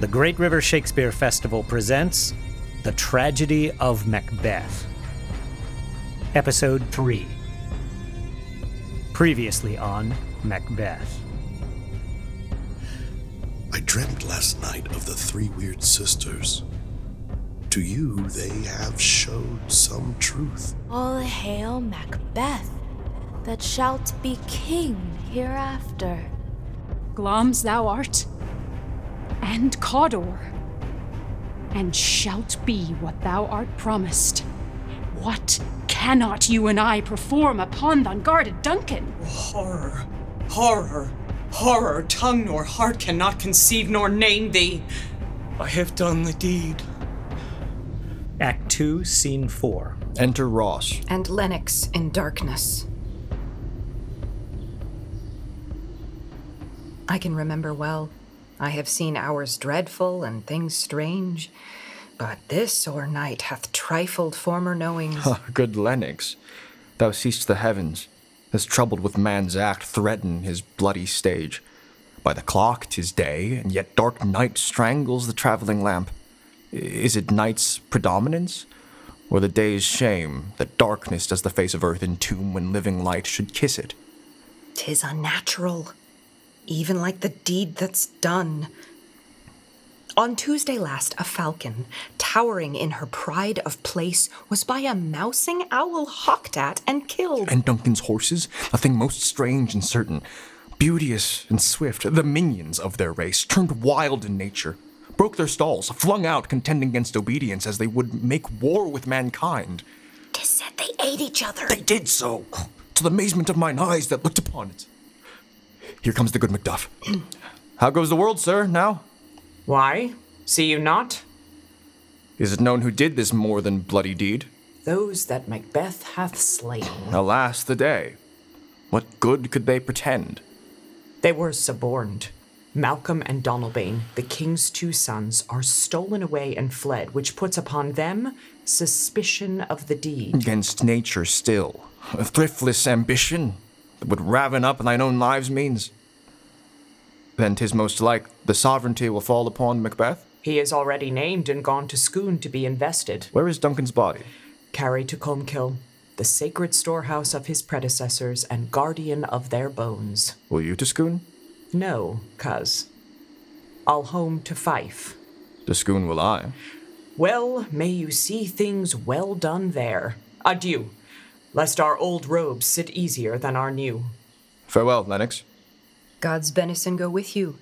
The Great River Shakespeare Festival presents The Tragedy of Macbeth. Episode 3. Previously on Macbeth. I dreamt last night of the three weird sisters. To you, they have showed some truth. All hail Macbeth, that shalt be king hereafter. Glamis thou art, and Cawdor, and shalt be what thou art promised. What cannot you and I perform upon the unguarded Duncan? Horror, horror, horror, tongue nor heart cannot conceive nor name thee. I have done the deed. Act 2, Scene 4. Enter Ross. and Lennox in darkness. I can remember well. I have seen hours dreadful and things strange, but this o'ernight hath trifled former knowings. Good Lennox, thou seest the heavens, as troubled with man's act threaten his bloody stage. By the clock 'tis day, and yet dark night strangles the travelling lamp. Is it night's predominance, or the day's shame that darkness does the face of earth entomb when living light should kiss it? Tis unnatural, even like the deed that's done. On Tuesday last, a falcon, towering in her pride of place, was by a mousing owl hawked at and killed. And Duncan's horses, a thing most strange and certain, beauteous and swift, the minions of their race, turned wild in nature, broke their stalls, flung out, contending against obedience as they would make war with mankind. Tis said they ate each other. They did so, to the amazement of mine eyes that looked upon it. Here comes the good Macduff. How goes the world, sir, now? Why? See you not? Is it known who did this more than bloody deed? Those that Macbeth hath slain. Alas, the day. What good could they pretend? They were suborned. Malcolm and Donalbain, the king's two sons, are stolen away and fled, which puts upon them suspicion of the deed. Against nature still. A thriftless ambition would raven up thine own lives means. Then 'tis most like the sovereignty will fall upon Macbeth? He is already named and gone to Scone to be invested, Where is Duncan's body? carried to Colmkill, the sacred storehouse of his predecessors and guardian of their bones. Will you to Scone? No, cuz. I'll home to Fife. To Scone will I. Well, may you see things well done there. Adieu, lest our old robes sit easier than our new. Farewell, Lennox. God's benison go with you,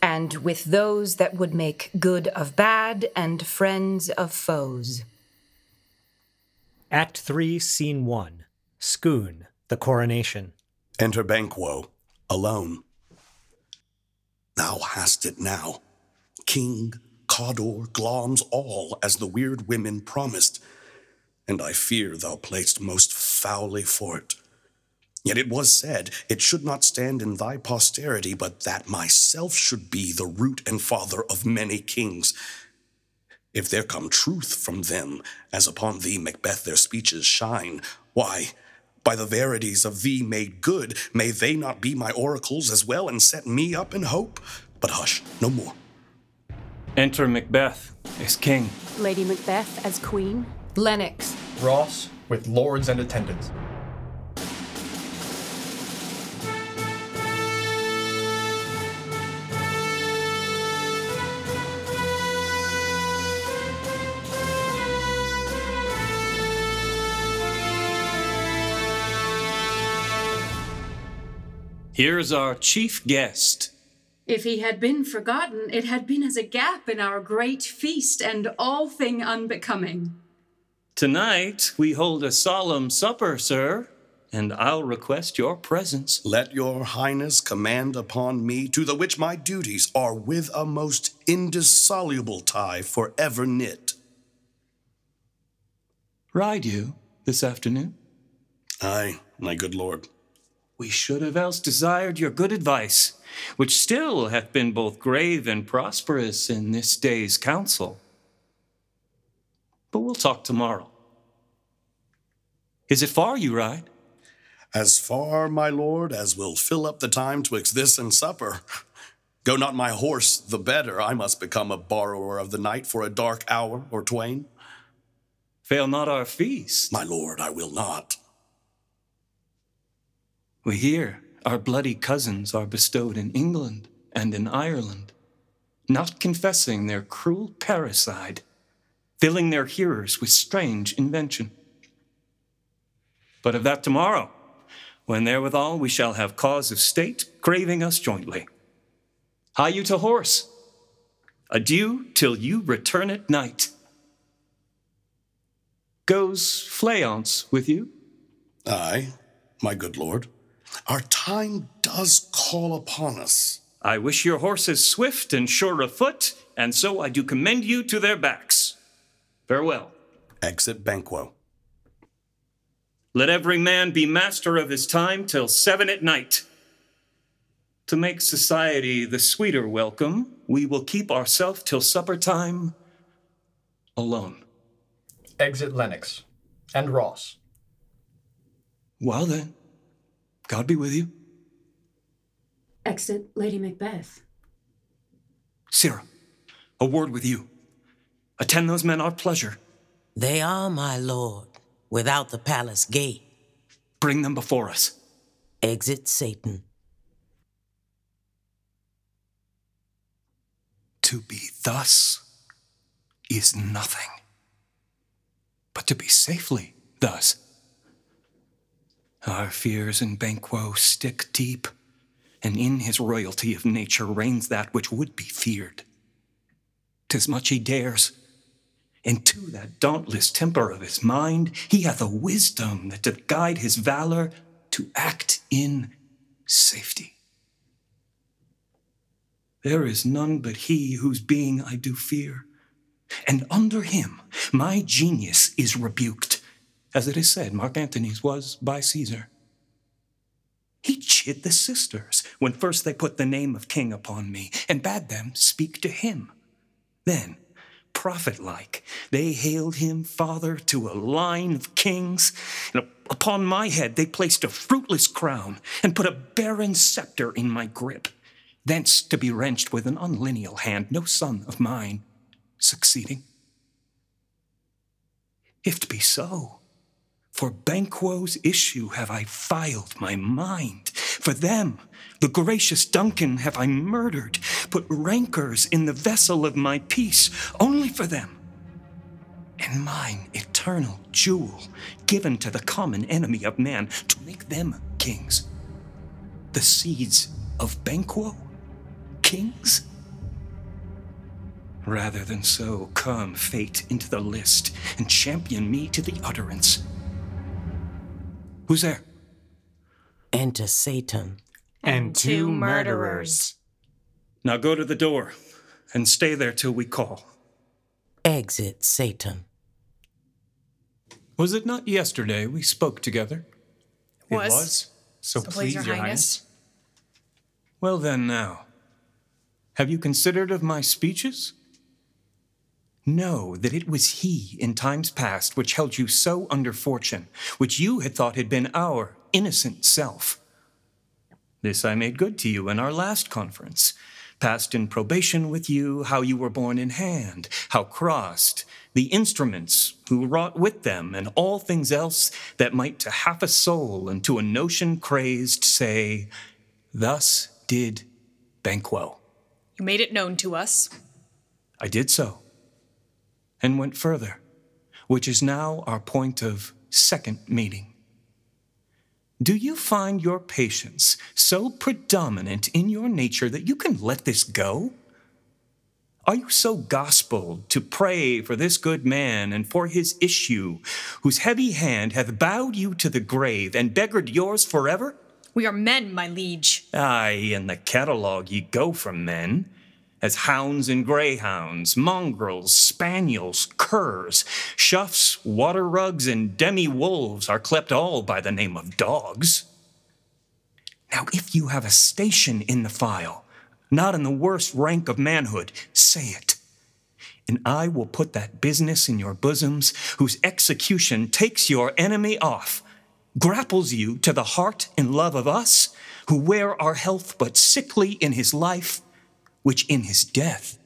and with those that would make good of bad and friends of foes. Act 3, Scene 1. Scone, the coronation. Enter Banquo, alone. Thou hast it now. King, Cawdor, Glamis, all as the weird women promised. And I fear thou play'st most foully for it. Yet it was said it should not stand in thy posterity, but that myself should be the root and father of many kings. If there come truth from them, as upon thee, Macbeth, their speeches shine, why, by the verities of thee made good, may they not be my oracles as well and set me up in hope? But hush, no more. Enter Macbeth as king. Lady Macbeth as queen? Lennox, Ross, with lords and attendants. Here's our chief guest. If he had been forgotten, it had been as a gap in our great feast and all thing unbecoming. Tonight we hold a solemn supper, sir, and I'll request your presence. Let your highness command upon me, to the which my duties are with a most indissoluble tie forever knit. Ride you this afternoon? Aye, my good lord. We should have else desired your good advice, which still hath been both grave and prosperous in this day's council. But we'll talk tomorrow. Is it far you ride? As far, my lord, as will fill up the time twixt this and supper. Go not my horse the better, I must become a borrower of the night for a dark hour or twain. Fail not our feast. My lord, I will not. We hear our bloody cousins are bestowed in England and in Ireland, not confessing their cruel parricide, filling their hearers with strange invention. But of that tomorrow, when therewithal we shall have cause of state craving us jointly. Hie you to horse. Adieu till you return at night. Goes Fleance with you? Aye, my good lord. Our time does call upon us. I wish your horses swift and sure of foot, and so I do commend you to their backs. Farewell. Exit Banquo. Let every man be master of his time till seven at night. To make society the sweeter welcome, we will keep ourself till supper time alone. Exit Lennox and Ross. Well then, God be with you. Exit Lady Macbeth. Sirrah, a word with you. Attend those men our pleasure. They are my lord, without the palace gate. Bring them before us. Exit Seyton. To be thus is nothing, but to be safely thus. Our fears in Banquo stick deep, and in his royalty of nature reigns that which would be feared. Tis much he dares, and to that dauntless temper of his mind he hath a wisdom that doth guide his valor to act in safety. There is none but he whose being I do fear, and under him my genius is rebuked, as it is said Mark Antony's was by Caesar. He chid the sisters when first they put the name of king upon me, and bade them speak to him. Then, prophet like, they hailed him father to a line of kings, and upon my head they placed a fruitless crown, and put a barren scepter in my grip thence to be wrenched with an unlineal hand, no son of mine succeeding. If it be so, for Banquo's issue have I filed my mind. For them, the gracious Duncan, have I murdered, put rancors in the vessel of my peace, only for them. And mine eternal jewel, given to the common enemy of man, to make them kings. The seeds of Banquo kings? Rather than so, come fate into the list and champion me to the utterance. Who's there? Enter Seyton. And two murderers. Now go to the door and stay there till we call. Exit Seyton. Was it not yesterday we spoke together? Was. It was. So, So please, please, Your Highness. Well, then, now. Have you considered of my speeches? Know that it was he in times past which held you so under fortune, which you had thought had been our innocent self. This I made good to you in our last conference, passed in probation with you, how you were born in hand, how crossed, the instruments who wrought with them, and all things else that might to half a soul and to a notion crazed say, Thus did Banquo. You made it known to us. I did so, and went further, which is now our point of second meeting. Do you find your patience so predominant in your nature that you can let this go? Are you so gospeled to pray for this good man and for his issue, whose heavy hand hath bowed you to the grave and beggared yours forever? We are men, my liege. Aye, in the catalogue ye go from men, as hounds and greyhounds, mongrels, spaniels, curs, shoughs, water rugs, and demi wolves are clept all by the name of dogs. Now, if you have a station in the file, not in the worst rank of manhood, say it. And I will put that business in your bosoms whose execution takes your enemy off, grapples you to the heart and love of us, who wear our health but sickly in his life, which in his death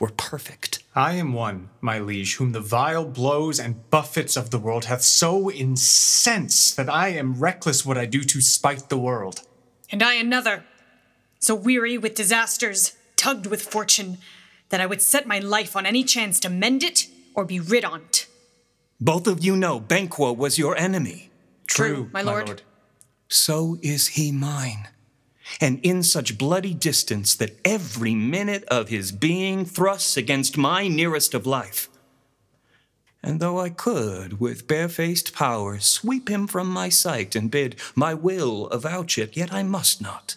were perfect. I am one, my liege, whom the vile blows and buffets of the world hath so incensed that I am reckless what I do to spite the world. And I another, so weary with disasters, tugged with fortune, that I would set my life on any chance to mend it or be rid on't. Both of you know Banquo was your enemy. True, my lord. So is he mine. And in such bloody distance that every minute of his being thrusts against my nearest of life. And though I could, with barefaced power, sweep him from my sight and bid my will avouch it, yet I must not.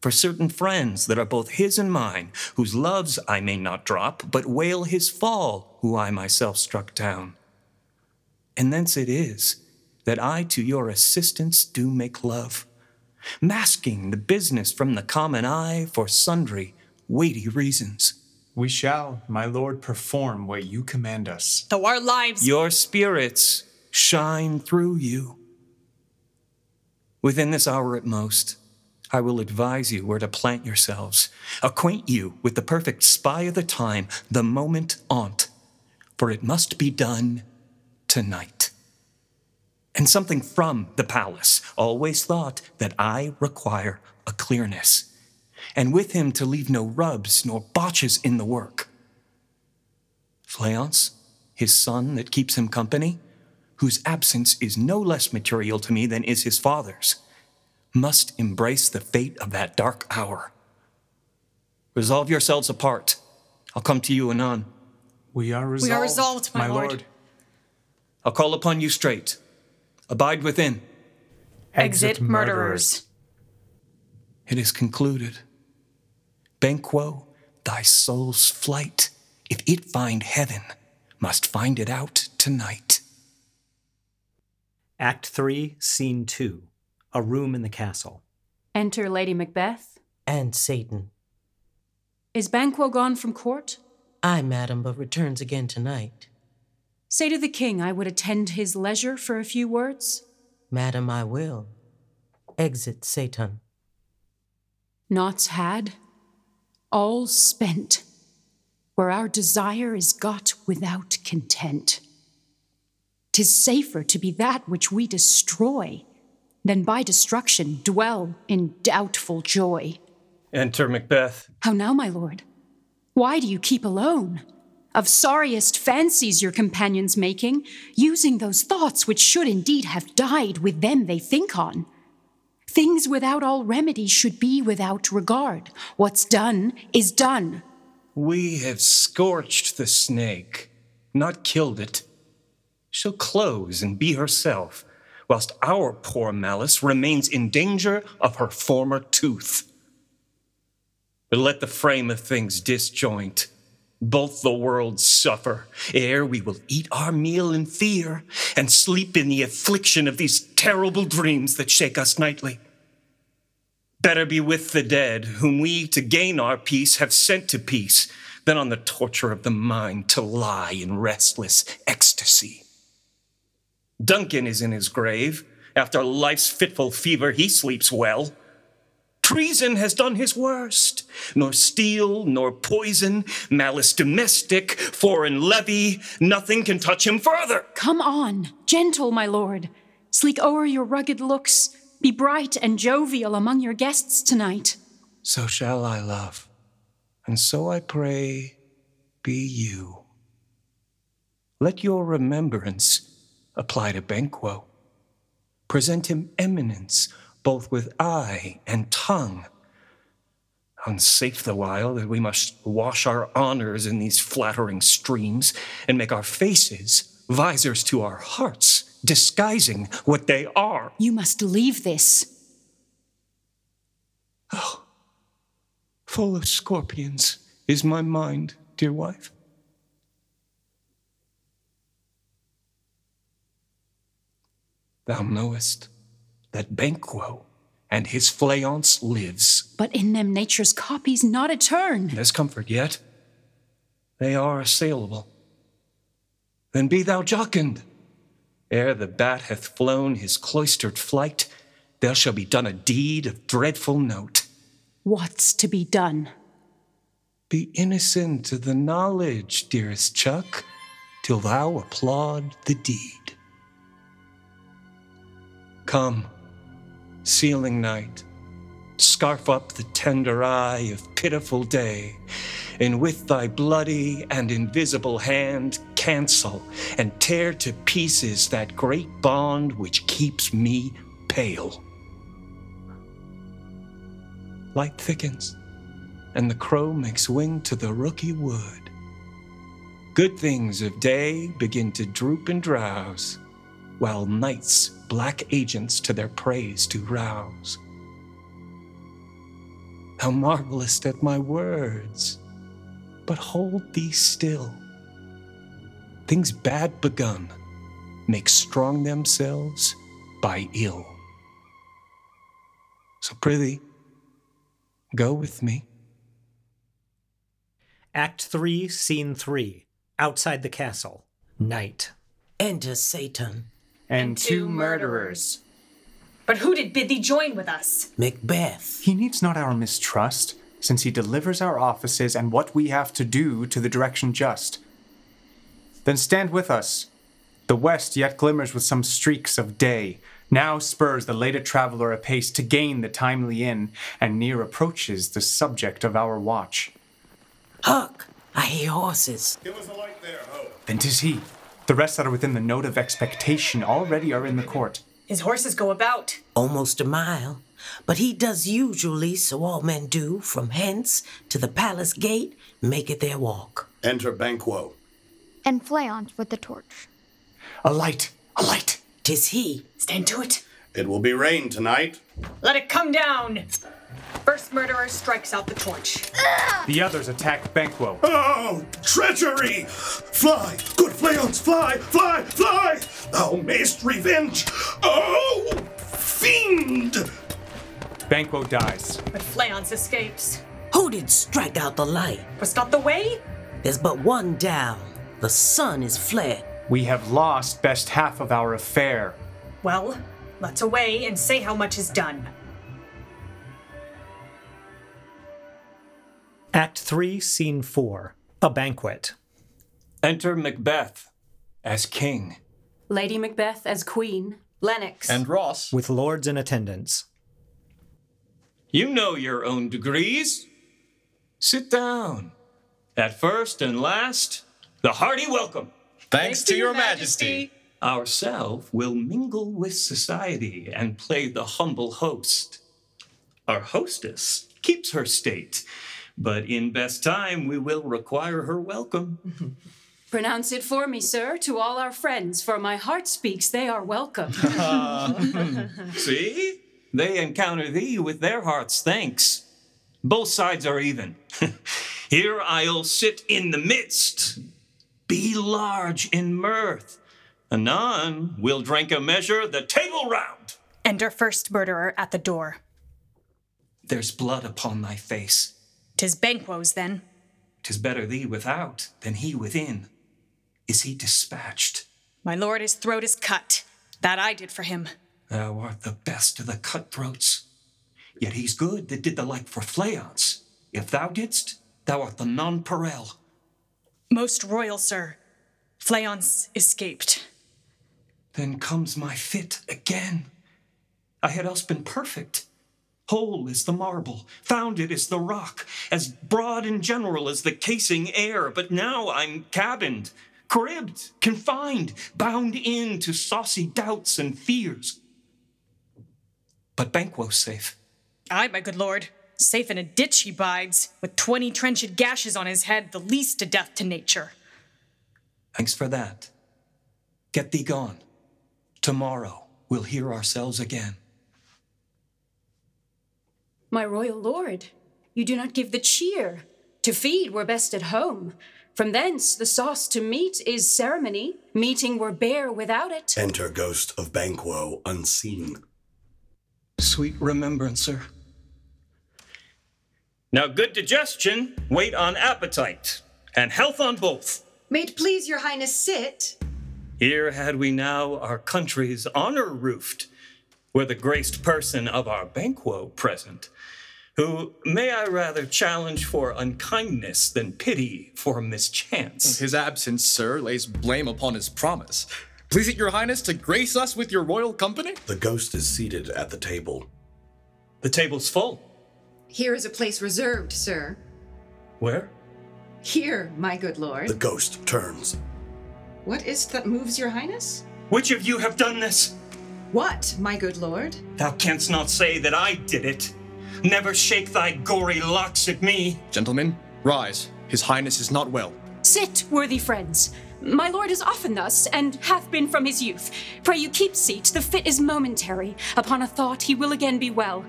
For certain friends that are both his and mine, whose loves I may not drop, but wail his fall, who I myself struck down. And thence it is that I to your assistance do make love, masking the business from the common eye for sundry weighty reasons. We shall, my lord, perform what you command us. Though our lives. Your spirits shine through you. Within this hour at most, I will advise you where to plant yourselves, acquaint you with the perfect spy of the time, the moment on't, for it must be done tonight. And something from the palace always thought that I require a clearness, and with him to leave no rubs nor botches in the work. Fleance, his son that keeps him company, whose absence is no less material to me than is his father's, must embrace the fate of that dark hour. Resolve yourselves apart. I'll come to you anon. We are resolved. We are resolved, my, lord. I'll call upon you straight. Abide within. Exit murderers. It is concluded. Banquo, thy soul's flight, if it find heaven, must find it out tonight. Act 3, Scene 2 A room in the castle. Enter Lady Macbeth. And Seyton. Is Banquo gone from court? Aye, madam, but returns again tonight. Say to the king I would attend his leisure for a few words. Madam, I will. Exit Seyton. Naughts had, all spent, where our desire is got without content. Tis safer to be that which we destroy than by destruction dwell in doubtful joy. Enter Macbeth. How now, my lord? Why do you keep alone? Of sorriest fancies your companions making, using those thoughts which should indeed have died with them they think on. Things without all remedy should be without regard. What's done is done. We have scorched the snake, not killed it. She'll close and be herself, whilst our poor malice remains in danger of her former tooth. But let the frame of things disjoint. Both the worlds suffer, ere we will eat our meal in fear and sleep in the affliction of these terrible dreams that shake us nightly. Better be with the dead, whom we, to gain our peace, have sent to peace, than on the torture of the mind to lie in restless ecstasy. Duncan is in his grave. After life's fitful fever, he sleeps well. Treason has done his worst, nor steel, nor poison, malice domestic, foreign levy, nothing can touch him further. Come on, gentle, my lord. Sleek o'er your rugged looks. Be bright and jovial among your guests tonight. So shall I, love, and so I pray be you. Let your remembrance apply to Banquo. Present him eminence both with eye and tongue. Unsafe the while that we must wash our honors in these flattering streams and make our faces visors to our hearts, disguising what they are. You must leave this. Oh, full of scorpions is my mind, dear wife. Thou knowest that Banquo and his fleance lives. But in them nature's copies not a turn. There's comfort yet. They are assailable. Then be thou jocund. Ere the bat hath flown his cloistered flight, there shall be done a deed of dreadful note. What's to be done? Be innocent of the knowledge, dearest Chuck, till thou applaud the deed. Come, seeling night, scarf up the tender eye of pitiful day, and with thy bloody and invisible hand cancel and tear to pieces that great bond which keeps me pale. Light thickens, and the crow makes wing to the rooky wood. Good things of day begin to droop and drowse, while night's black agents to their praise do rouse. Thou marvelest at my words, but hold thee still. Things bad begun make strong themselves by ill. So prithee, go with me. Act 3, Scene 3. Outside the castle. Night. Enter Seyton. And two murderers. But who did bid thee join with us? Macbeth. He needs not our mistrust, since he delivers our offices and what we have to do to the direction just. Then stand with us. The west yet glimmers with some streaks of day. Now spurs the later traveler apace to gain the timely inn, and near approaches the subject of our watch. Hark! I hear horses. Give us a light there, ho. Then 'tis he. The rest that are within the note of expectation already are in the court. His horses go about. Almost a mile. But he does usually, so all men do, from hence to the palace gate, make it their walk. Enter Banquo. And Fleance with the torch. A light! A light! Tis he. Stand to it. It will be rain tonight. Let it come down. First murderer strikes out the torch. The others attack Banquo. Oh, treachery! Fly, good Fleance, fly, fly, fly! Thou mayst revenge! Oh, fiend! Banquo dies. But Fleance escapes. Who did strike out the light? Was not the way? There's but one down. The sun is fled. We have lost best half of our affair. Well, let's away and say how much is done. Act 3, Scene 4. A banquet. Enter Macbeth as king. Lady Macbeth as queen. Lennox. And Ross. With lords in attendance. You know your own degrees. Sit down. At first and last, the hearty welcome. Thanks, to your majesty. Ourself will mingle with society and play the humble host. Our hostess keeps her state, but in best time we will require her welcome. Pronounce it for me, sir, to all our friends, for my heart speaks they are welcome. See? They encounter thee with their hearts' thanks. Both sides are even. Here I'll sit in the midst, be large in mirth. Anon we'll drink a measure the table round. Enter first murderer at the door. There's blood upon thy face. Tis Banquo's then. Tis better thee without than he within. Is he dispatched? My lord, his throat is cut. That I did for him. Thou art the best of the cutthroats. Yet he's good that did the like for Fleance. If thou didst, thou art the nonpareil. Most royal sir, Fleance escaped. Then comes my fit again. I had else been perfect. Whole is the marble, founded is the rock, as broad and general as the casing air, but now I'm cabined, cribbed, confined, bound in to saucy doubts and fears. But Banquo's safe. Aye, my good lord. Safe in a ditch he bides, with twenty trenched gashes on his head, the least a death to nature. Thanks for that. Get thee gone. Tomorrow we'll hear ourselves again. My royal lord, you do not give the cheer. To feed were best at home. From thence the sauce to meat is ceremony. Meeting were bare without it. Enter Ghost of Banquo unseen. Sweet remembrancer. Now, good digestion, wait on appetite, and health on both. May it please your highness sit? Here had we now our country's honor roofed, were the graced person of our Banquo present, who may I rather challenge for unkindness than pity for mischance. His absence, sir, lays blame upon his promise. Please it your highness to grace us with your royal company? The ghost is seated at the table. The table's full. Here is a place reserved, sir. Where? Here, my good lord. The ghost turns. What is't that moves your highness? Which of you have done this? What, my good lord? Thou canst not say that I did it. Never shake thy gory locks at me. Gentlemen, rise. His highness is not well. Sit, worthy friends. My lord is often thus, and hath been from his youth. Pray you keep seat, the fit is momentary. Upon a thought he will again be well.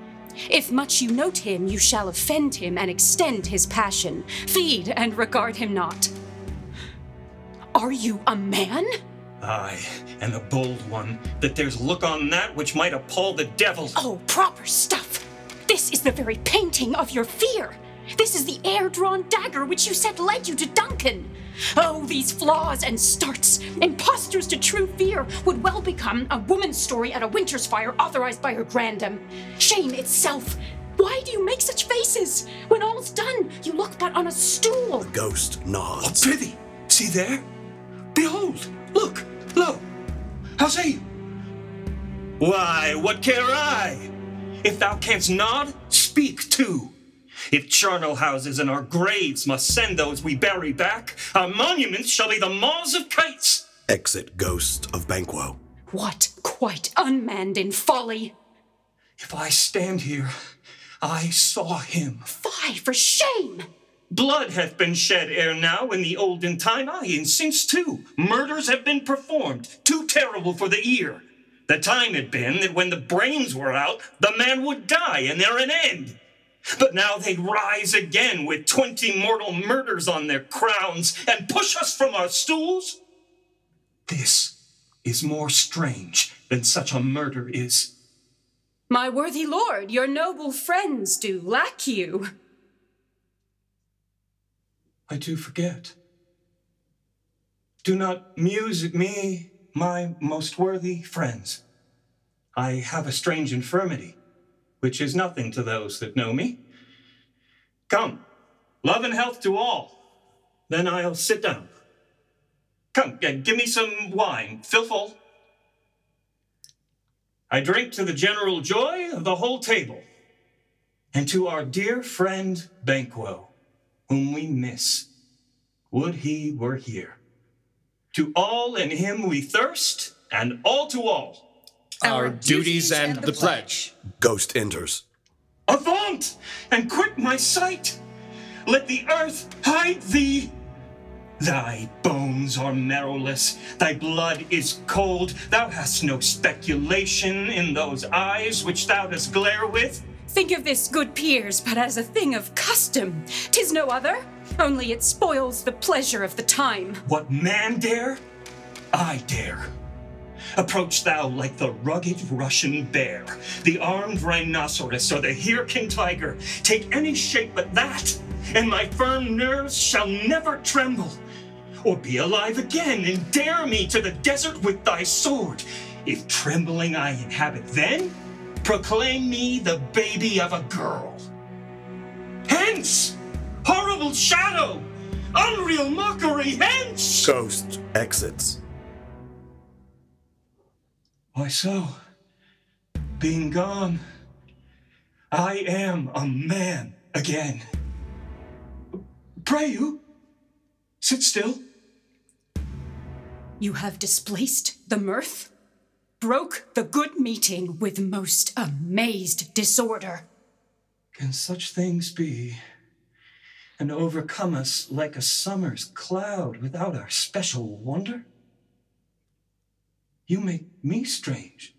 If much you note him, you shall offend him and extend his passion. Feed and regard him not. Are you a man? Aye, and a bold one, that there's look on that which might appall the devil. Oh, proper stuff! This is the very painting of your fear. This is the air drawn dagger which you said led you to Duncan. Oh, these flaws and starts, impostors to true fear, would well become a woman's story at a winter's fire authorized by her grandam. Shame itself. Why do you make such faces? When all's done, you look but on a stool. The ghost nods. Oh, prithee, see there? Behold, look, lo, how say you? Why, what care I? If thou canst nod, speak too. If charnel houses and our graves must send those we bury back, our monuments shall be the maws of kites. Exit ghost of Banquo. What quite unmanned in folly? If I stand here, I saw him. Fie for shame! Blood hath been shed ere now in the olden time, aye, and since too. Murders have been performed, too terrible for the ear. The time had been that when the brains were out, the man would die and there an end. But now they'd rise again with twenty mortal murders on their crowns and push us from our stools. This is more strange than such a murder is. My worthy lord, your noble friends do lack you. I do forget. Do not muse at me, my most worthy friends. I have a strange infirmity, which is nothing to those that know me. Come, love and health to all. Then I'll sit down. Come, give me some wine. Fill full. I drink to the general joy of the whole table, and to our dear friend Banquo, whom we miss. Would he were here. To all in him we thirst, and all to all. Our, duties and, the pledge. Ghost enters. Avaunt, and quit my sight! Let the earth hide thee! Thy bones are marrowless, thy blood is cold, thou hast no speculation in those eyes which thou dost glare with. Think of this, good peers, but as a thing of custom. Tis no other, only it spoils the pleasure of the time. What man dare? I dare. Approach thou like the rugged Russian bear, the armed rhinoceros, or the Hyrcan tiger. Take any shape but that, and my firm nerves shall never tremble. Or be alive again and dare me to the desert with thy sword. If trembling I inhabit then, proclaim me the baby of a girl. Hence! Horrible shadow! Unreal mockery, hence! Ghost exits. Why so? Being gone, I am a man again. Pray you, sit still. You have displaced the mirth, broke the good meeting with most amazed disorder. Can such things be, and overcome us like a summer's cloud without our special wonder? You make me strange,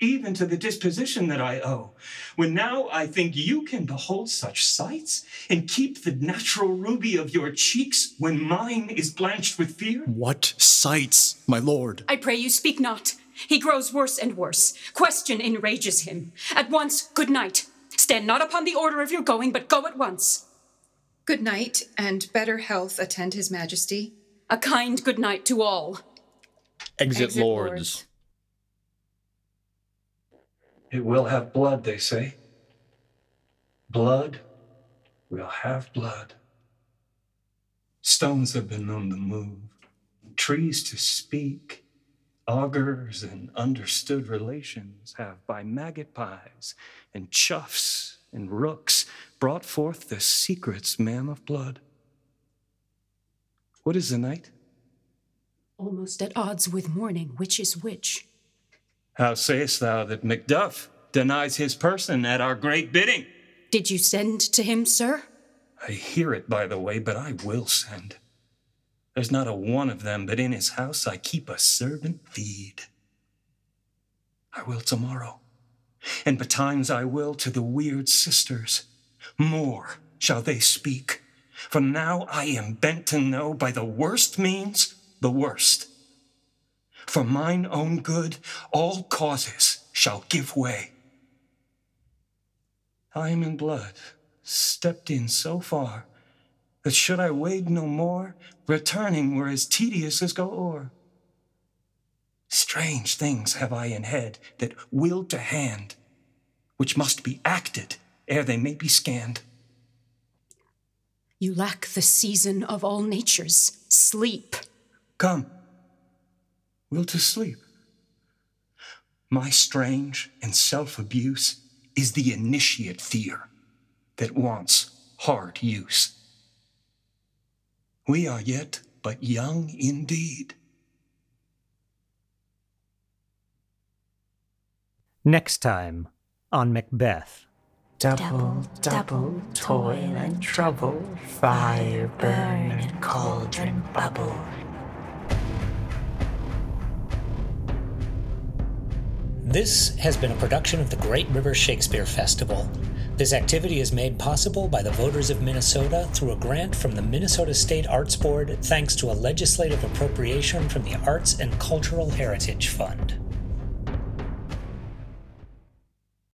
even to the disposition that I owe, when now I think you can behold such sights and keep the natural ruby of your cheeks when mine is blanched with fear? What sights, my lord? I pray you speak not. He grows worse and worse. Question enrages him. At once, good night. Stand not upon the order of your going, but go at once. Good night, and better health attend his majesty. A kind good night to all. Exit, Exit lords. lords. It will have blood, they say. Blood will have blood. Stones have been known to move, trees to speak, augurs and understood relations have by magpies and choughs and rooks brought forth the secrets, ma'am, of blood. What is the night? Almost at odds with morning, which is which. How sayest thou that Macduff denies his person at our great bidding? Did you send to him, sir? I hear it, by the way, but I will send. There's not a one of them but in his house I keep a servant feed. I will tomorrow, and betimes I will to the weird sisters. More shall they speak, for now I am bent to know by the worst means the worst. For mine own good, all causes shall give way. I am in blood, stepped in so far that should I wade no more, returning were as tedious as go o'er. Strange things have I in head that will to hand, which must be acted ere they may be scanned. You lack the season of all natures, sleep. Come, will to sleep. My strange and self abuse is the initiate fear that wants hard use. We are yet but young indeed. Next time on Macbeth. Double, double, toil and trouble, fire burn and cauldron bubble. This has been a production of the Great River Shakespeare Festival. This activity is made possible by the voters of Minnesota through a grant from the Minnesota State Arts Board thanks to a legislative appropriation from the Arts and Cultural Heritage Fund.